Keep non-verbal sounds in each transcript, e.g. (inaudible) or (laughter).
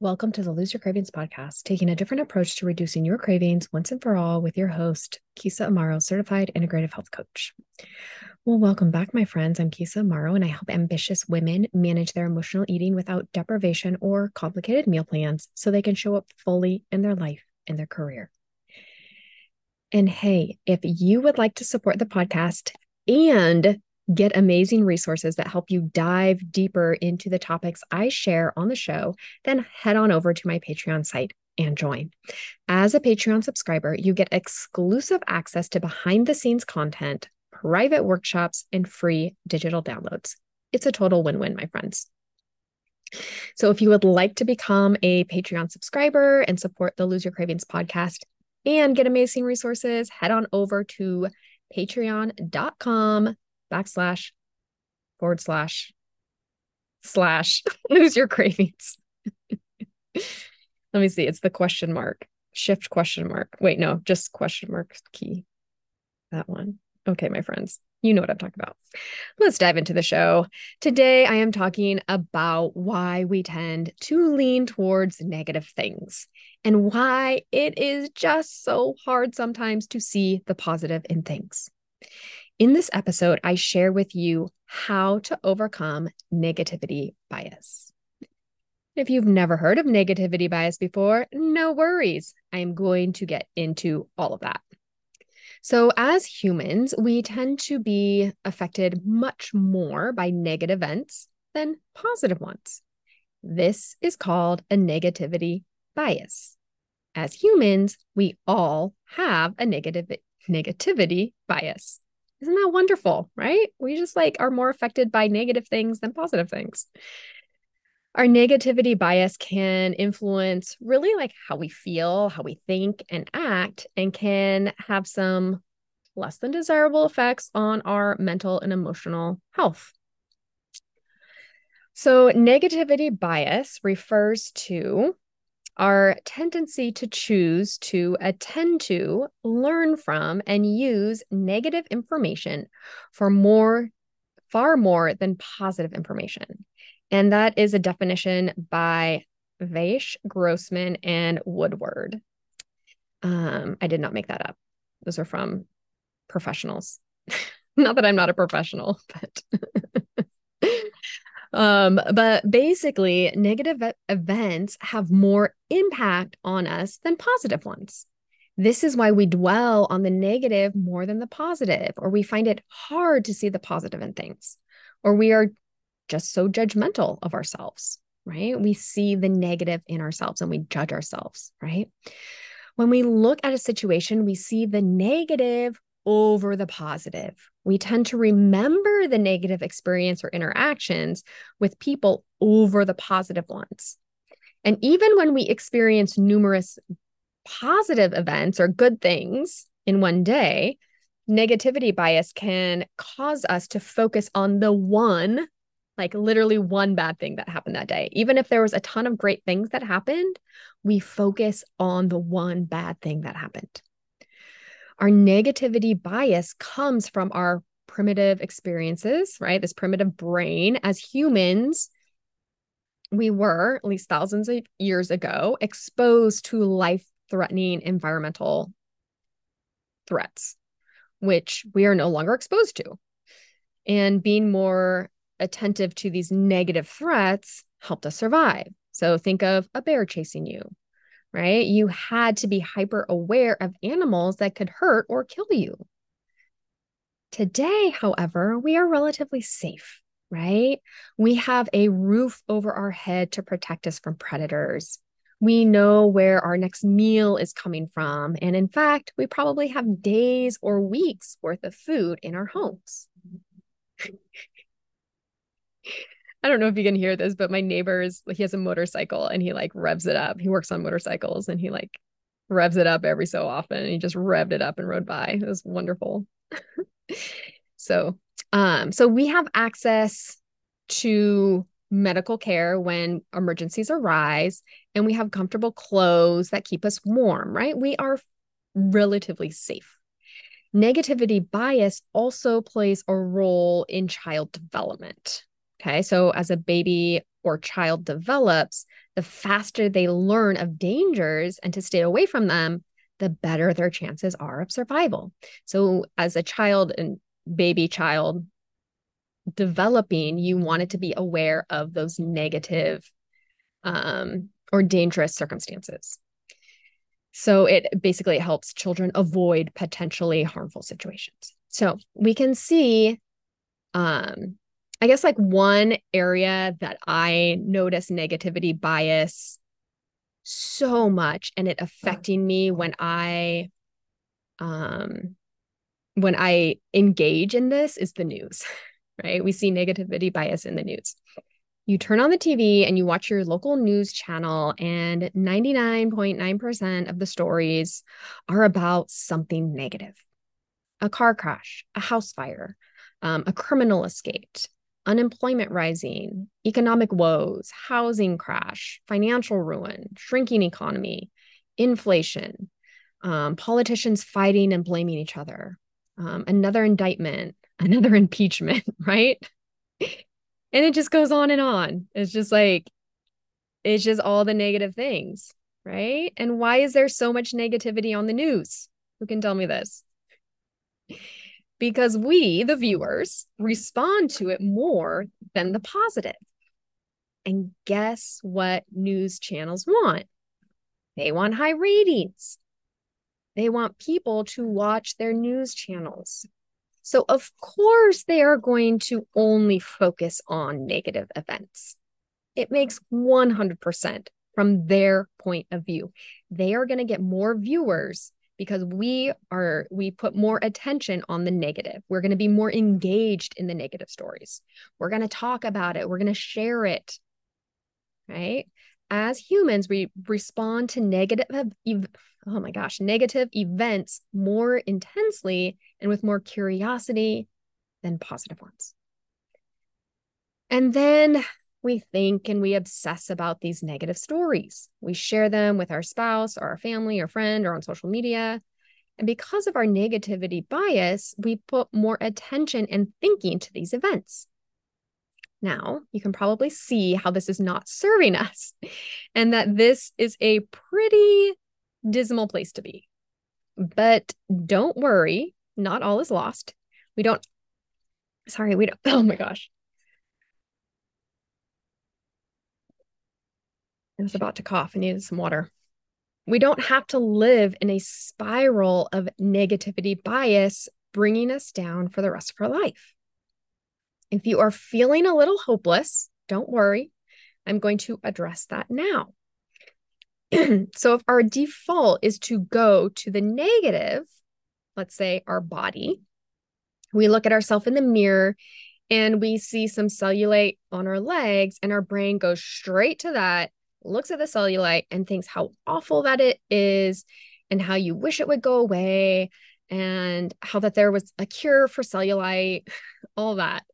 Welcome to the Lose Your Cravings podcast, taking a different approach to reducing your cravings once and for all with your host, Keysa Amaro, certified integrative health coach. Well, welcome back, my friends. I'm Keysa Amaro, and I help ambitious women manage their emotional eating without deprivation or complicated meal plans so they can show up fully in their life and their career. And hey, if you would like to support the podcast and get amazing resources that help you dive deeper into the topics I share on the show, then head on over to my Patreon site and join. As a Patreon subscriber, you get exclusive access to behind the scenes content, private workshops, and free digital downloads. It's a total win win, my friends. So, if you would like to become a Patreon subscriber and support the Lose Your Cravings podcast and get amazing resources, head on over to patreon.com backslash forward slash slash (laughs) lose your cravings. Let me see. It's the question mark, shift question mark. Wait, no, just question mark key. That one. Okay, my friends, you know what I'm talking about. Let's dive into the show. Today, I am talking about why we tend to lean towards negative things and why it is just so hard sometimes to see the positive in things. In this episode, I share with you how to overcome negativity bias. If you've never heard of negativity bias before, no worries. I'm going to get into all of that. So, as humans, we tend to be affected much more by negative events than positive ones. This is called a negativity bias. As humans, we all have a negative negativity bias. Isn't that wonderful, right? We just like are more affected by negative things than positive things. Our negativity bias can influence really like how we feel, how we think and act, and can have some less than desirable effects on our mental and emotional health. So, negativity bias refers to our tendency to choose to attend to, learn from, and use negative information for more, far more than positive information. And that is a definition by Vaish, Grossman, and Woodward. Um, I did not make that up. Those are from professionals. (laughs) not that I'm not a professional, (laughs) but (laughs) Um, but basically, negative events have more impact on us than positive ones. This is why we dwell on the negative more than the positive, or we find it hard to see the positive in things, or we are just so judgmental of ourselves, right? We see the negative in ourselves and we judge ourselves, right? When we look at a situation, we see the negative over the positive. We tend to remember the negative experience or interactions with people over the positive ones. And even when we experience numerous positive events or good things in one day, negativity bias can cause us to focus on the one, like literally one bad thing that happened that day. Even if there was a ton of great things that happened, we focus on the one bad thing that happened. Our negativity bias comes from our primitive experiences, right? This primitive brain. As humans, we were, at least thousands of years ago, exposed to life threatening environmental threats, which we are no longer exposed to. And being more attentive to these negative threats helped us survive. So think of a bear chasing you, right? You had to be hyper aware of animals that could hurt or kill you. Today, however, we are relatively safe, right? We have a roof over our head to protect us from predators. We know where our next meal is coming from. And in fact, we probably have days or weeks worth of food in our homes. (laughs) I don't know if you can hear this, but my neighbor's he has a motorcycle and he like revs it up. He works on motorcycles and he like revs it up every so often. And he just revved it up and rode by. It was wonderful. (laughs) so um so we have access to medical care when emergencies arise and we have comfortable clothes that keep us warm, right? We are relatively safe. Negativity bias also plays a role in child development. Okay. So as a baby or child develops, the faster they learn of dangers and to stay away from them, the better their chances are of survival. So, as a child and baby child developing, you wanted to be aware of those negative um, or dangerous circumstances. So it basically helps children avoid potentially harmful situations. So we can see, um, I guess, like one area that I notice negativity bias so much and it affecting me when I, um, when I engage in this is the news, (laughs) right? We see negativity bias in the news. You turn on the TV and you watch your local news channel, and 99.9% of the stories are about something negative. A car crash, a house fire, um, a criminal escaped, unemployment rising, economic woes, housing crash, financial ruin, shrinking economy, inflation, um, politicians fighting and blaming each other, um, another indictment, (laughs) another impeachment, (laughs) right? And it just goes on and on. It's just like, it's just all the negative things, right? And why is there so much negativity on the news? Who can tell me this? Because we, the viewers, respond to it more than the positive. And guess what news channels want? They want high ratings. They want people to watch their news channels. So, of course, they are going to only focus on negative events. It makes 100% from their point of view. They are going to get more viewers because we are we put more attention on the negative. We're going to be more engaged in the negative stories. We're going to talk about it, we're going to share it. Right? As humans, we respond to negative oh my gosh, negative events more intensely and with more curiosity than positive ones. And then we think and we obsess about these negative stories. We share them with our spouse or our family or friend or on social media. And because of our negativity bias, we put more attention and thinking to these events. Now, you can probably see how this is not serving (laughs) us and that this is a pretty dismal place to be. But don't worry, not all is lost. We don't, sorry, we don't, (laughs) oh my gosh. I was about to cough. I needed some water. We don't have to live in a spiral of negativity bias, bringing us down for the rest of our life. If you are feeling a little hopeless, don't worry. I'm going to address that now. (clears throat) so if our default is to go to the negative, let's say our body, we look at ourselves in the mirror and we see some cellulite on our legs, and our brain goes straight to that, looks at the cellulite and thinks how awful that it is and how you wish it would go away and how that there was a cure for cellulite, (laughs) all that.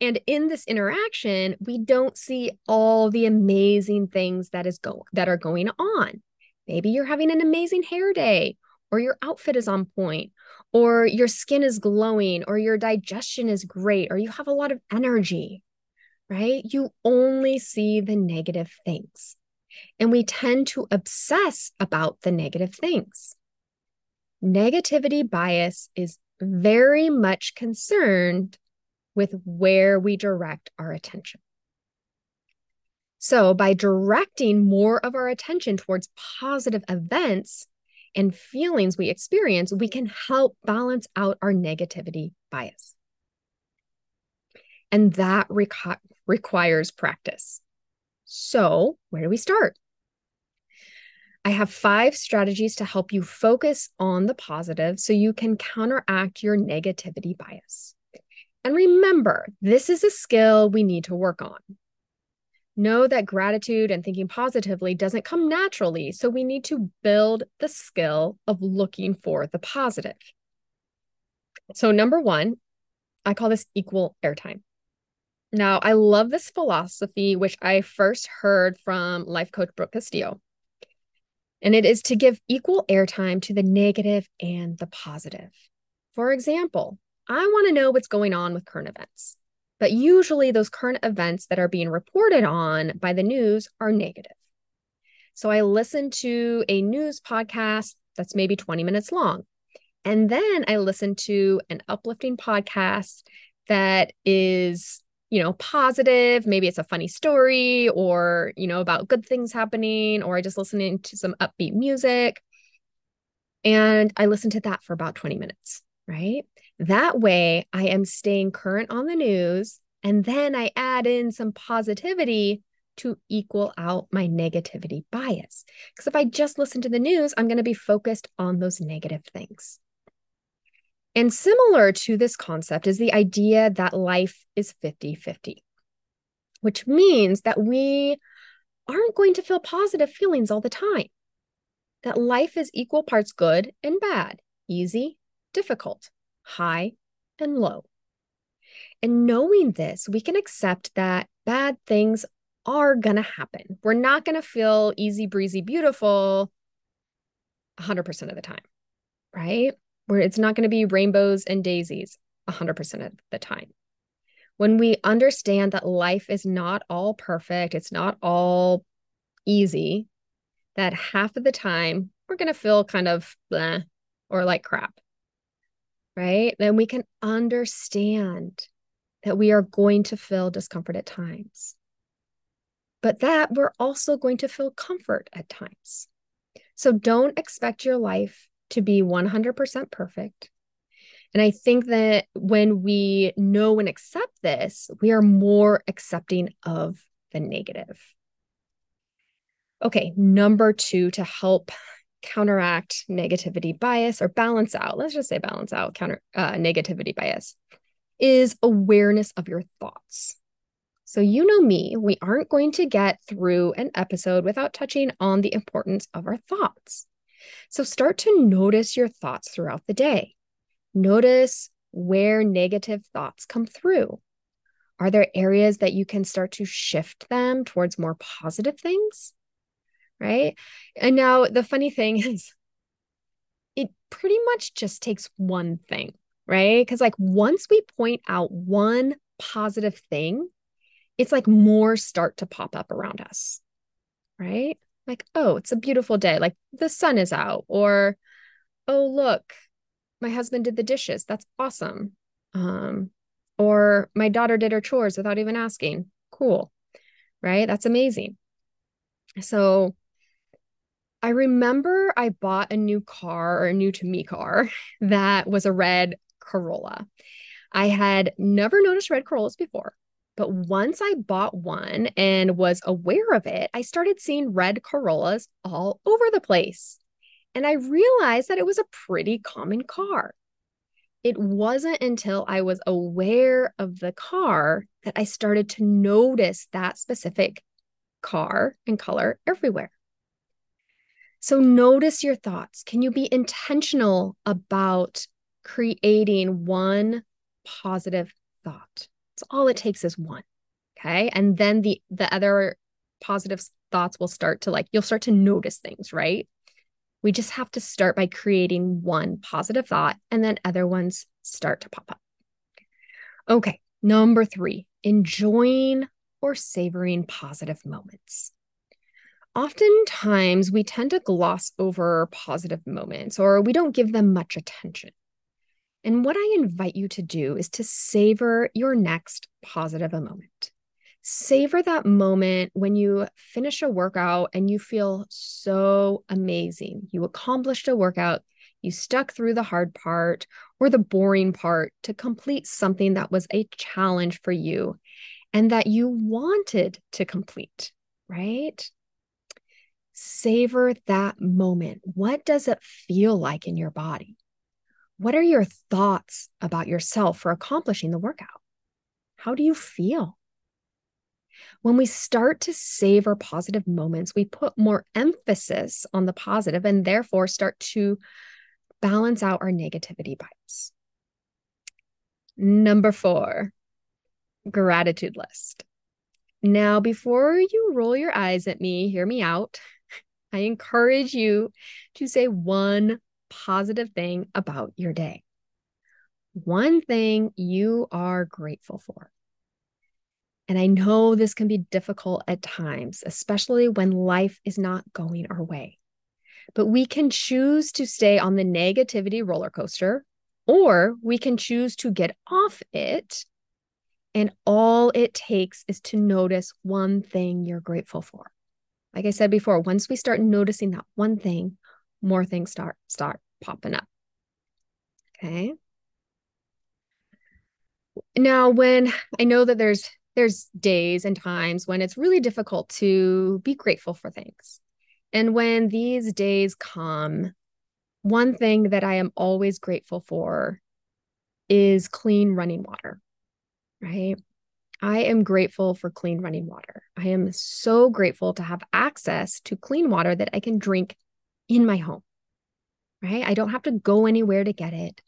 And in this interaction, we don't see all the amazing things that is go that are going on. Maybe you're having an amazing hair day, or your outfit is on point, or your skin is glowing, or your digestion is great, or you have a lot of energy, right? You only see the negative things. And we tend to obsess about the negative things. Negativity bias is very much concerned with where we direct our attention. So, by directing more of our attention towards positive events and feelings we experience, we can help balance out our negativity bias. And that reco- requires practice. So, where do we start? I have five strategies to help you focus on the positive so you can counteract your negativity bias. And remember, this is a skill we need to work on. Know that gratitude and thinking positively doesn't come naturally, so we need to build the skill of looking for the positive. So, number one, I call this equal airtime. Now, I love this philosophy, which I first heard from life coach Brooke Castillo. And it is to give equal airtime to the negative and the positive. For example, I want to know what's going on with current events. But usually, those current events that are being reported on by the news are negative. So I listen to a news podcast that's maybe 20 minutes long. And then I listen to an uplifting podcast that is, you know, positive. Maybe it's a funny story or, you know, about good things happening, or I just listening to some upbeat music. And I listen to that for about 20 minutes, right? That way I am staying current on the news. And then I add in some positivity to equal out my negativity bias. Because if I just listen to the news, I'm going to be focused on those negative things. And similar to this concept is the idea that life is 50 50, which means that we aren't going to feel positive feelings all the time, that life is equal parts good and bad, easy, difficult, high, and low. And knowing this, we can accept that bad things are going to happen. We're not going to feel easy breezy beautiful 100% of the time, right? Where it's not going to be rainbows and daisies 100% of the time. When we understand that life is not all perfect, it's not all easy, that half of the time we're going to feel kind of bleh or like crap, right? Then we can understand that we are going to feel discomfort at times but that we're also going to feel comfort at times. So don't expect your life to be 100% perfect. And I think that when we know and accept this, we are more accepting of the negative. Okay, number two, to help counteract negativity bias or balance out, let's just say balance out counter uh, negativity bias, is awareness of your thoughts. So, you know me, we aren't going to get through an episode without touching on the importance of our thoughts. So, start to notice your thoughts throughout the day. Notice where negative thoughts come through. Are there areas that you can start to shift them towards more positive things? Right. And now, the funny thing (laughs) is, it pretty much just takes one thing, right? Because, like, once we point out one positive thing, it's like more start to pop up around us, right? Like, oh, it's a beautiful day. Like the sun is out, or oh, look, my husband did the dishes. That's awesome. Um, or my daughter did her chores without even asking. Cool. Right? That's amazing. So I remember I bought a new car or a new to me car (laughs) that was a red Corolla. I had never noticed red Corollas before. But once I bought one and was aware of it, I started seeing red Corollas all over the place. And I realized that it was a pretty common car. It wasn't until I was aware of the car that I started to notice that specific car and color everywhere. So notice your thoughts. Can you be intentional about creating one positive thought? All it takes is one. Okay. And then the the other positive thoughts will start to like you'll start to notice things, right? We just have to start by creating one positive thought and then other ones start to pop up. Okay. Number 3, enjoying or savoring positive moments. Oftentimes, we tend to gloss over positive moments or we don't give them much attention. And what I invite you to do is to savor your next positive moment. Savor that moment when you finish a workout and you feel so amazing. You accomplished a workout, you stuck through the hard part or the boring part to complete something that was a challenge for you and that you wanted to complete, right? Savor that moment. What does it feel like in your body? What are your thoughts about yourself for accomplishing the workout? How do you feel? When we start to savor positive moments, we put more emphasis on the positive and therefore start to balance out our negativity bias. Number four, gratitude list. Now, before you roll your eyes at me, hear me out. (laughs) I encourage you to say one positive thing about your day. One thing you are grateful for. And I know this can be difficult at times, especially when life is not going our way. But we can choose to stay on the negativity roller coaster, or we can choose to get off it. And all it takes is to notice one thing you're grateful for. Like I said before, once we start noticing that one thing, more things start start popping up. Okay. Now, when I know that there's there's days and times when it's really difficult to be grateful for things. And when these days come, one thing that I am always grateful for is clean running water, right? I am grateful for clean running water. I am so grateful to have access to clean water that I can drink in my home, right? I don't have to go anywhere to get it.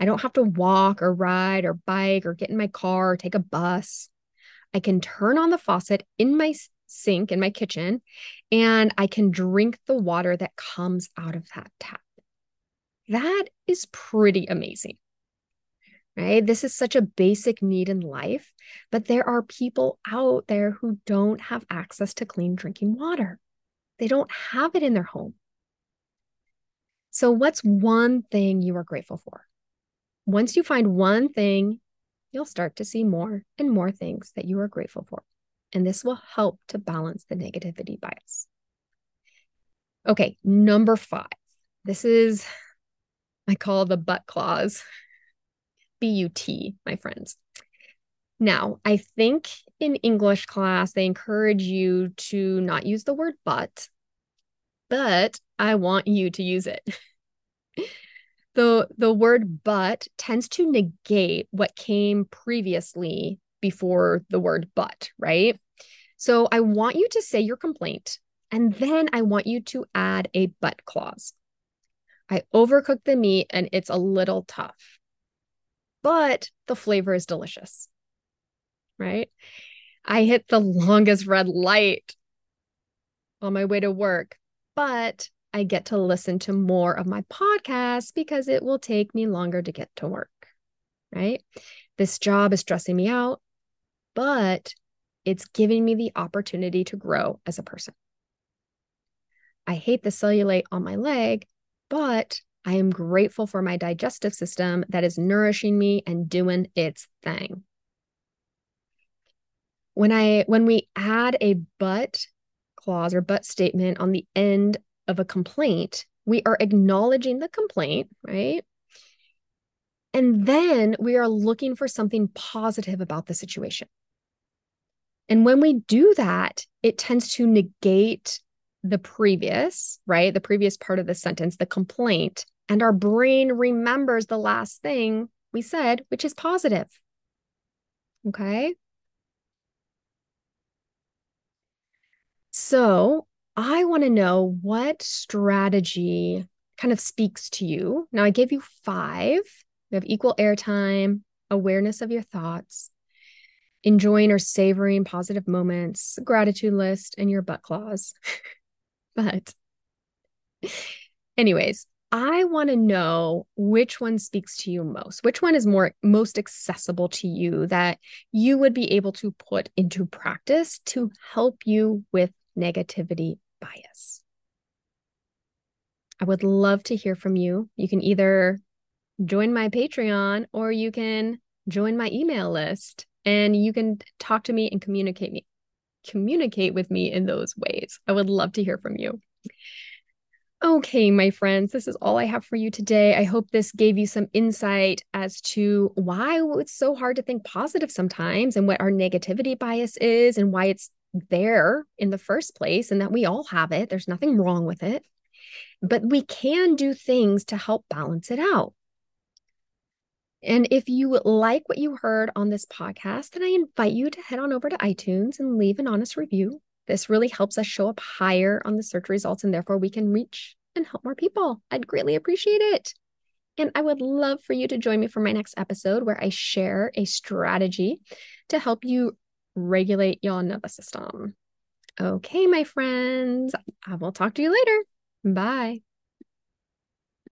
I don't have to walk or ride or bike or get in my car or take a bus. I can turn on the faucet in my sink in my kitchen and I can drink the water that comes out of that tap. That is pretty amazing. Right? This is such a basic need in life, but there are people out there who don't have access to clean drinking water. They don't have it in their home. So, what's one thing you are grateful for? Once you find one thing, you'll start to see more and more things that you are grateful for. And this will help to balance the negativity bias. Okay, number five. This is, I call the butt clause, B U T, my friends. Now, I think in English class, they encourage you to not use the word but, but I want you to use it. (laughs) the, the word but tends to negate what came previously before the word but, right? So I want you to say your complaint and then I want you to add a but clause. I overcooked the meat and it's a little tough, but the flavor is delicious, right? I hit the (laughs) longest red light on my way to work, but I get to listen to more of my podcast because it will take me longer to get to work, right? This job is stressing me out, but it's giving me the opportunity to grow as a person. I hate the cellulite on my leg, but I am grateful for my digestive system that is nourishing me and doing its thing. When I when we add a but clause or but statement on the end of a complaint, we are acknowledging the complaint, right? And then we are looking for something positive about the situation. And when we do that, it tends to negate the previous, right? The previous part of the sentence, the complaint, and our brain remembers the last thing we said, which is positive. Okay. So I want to know what strategy kind of speaks to you. Now, I gave you five. We have equal airtime, awareness of your thoughts, enjoying or savoring positive moments, gratitude list, and your butt clause. (laughs) but, anyways, I want to know which one speaks to you most. Which one is more most accessible to you that you would be able to put into practice to help you with negativity bias. I would love to hear from you. You can either join my Patreon or you can join my email list and you can talk to me and communicate me communicate with me in those ways. I would love to hear from you. Okay, my friends, this is all I have for you today. I hope this gave you some insight as to why it's so hard to think positive sometimes and what our negativity bias is and why it's there in the first place and that we all have it. There's nothing wrong with it. But we can do things to help balance it out. And if you like what you heard on this podcast, then I invite you to head on over to iTunes and leave an honest review. This really helps us show up higher on the search results, and therefore we can reach and help more people. I'd greatly appreciate it. And I would love for you to join me for my next episode where I share a strategy to help you regulate your nervous system. Okay, my friends, I will talk to you later. Bye.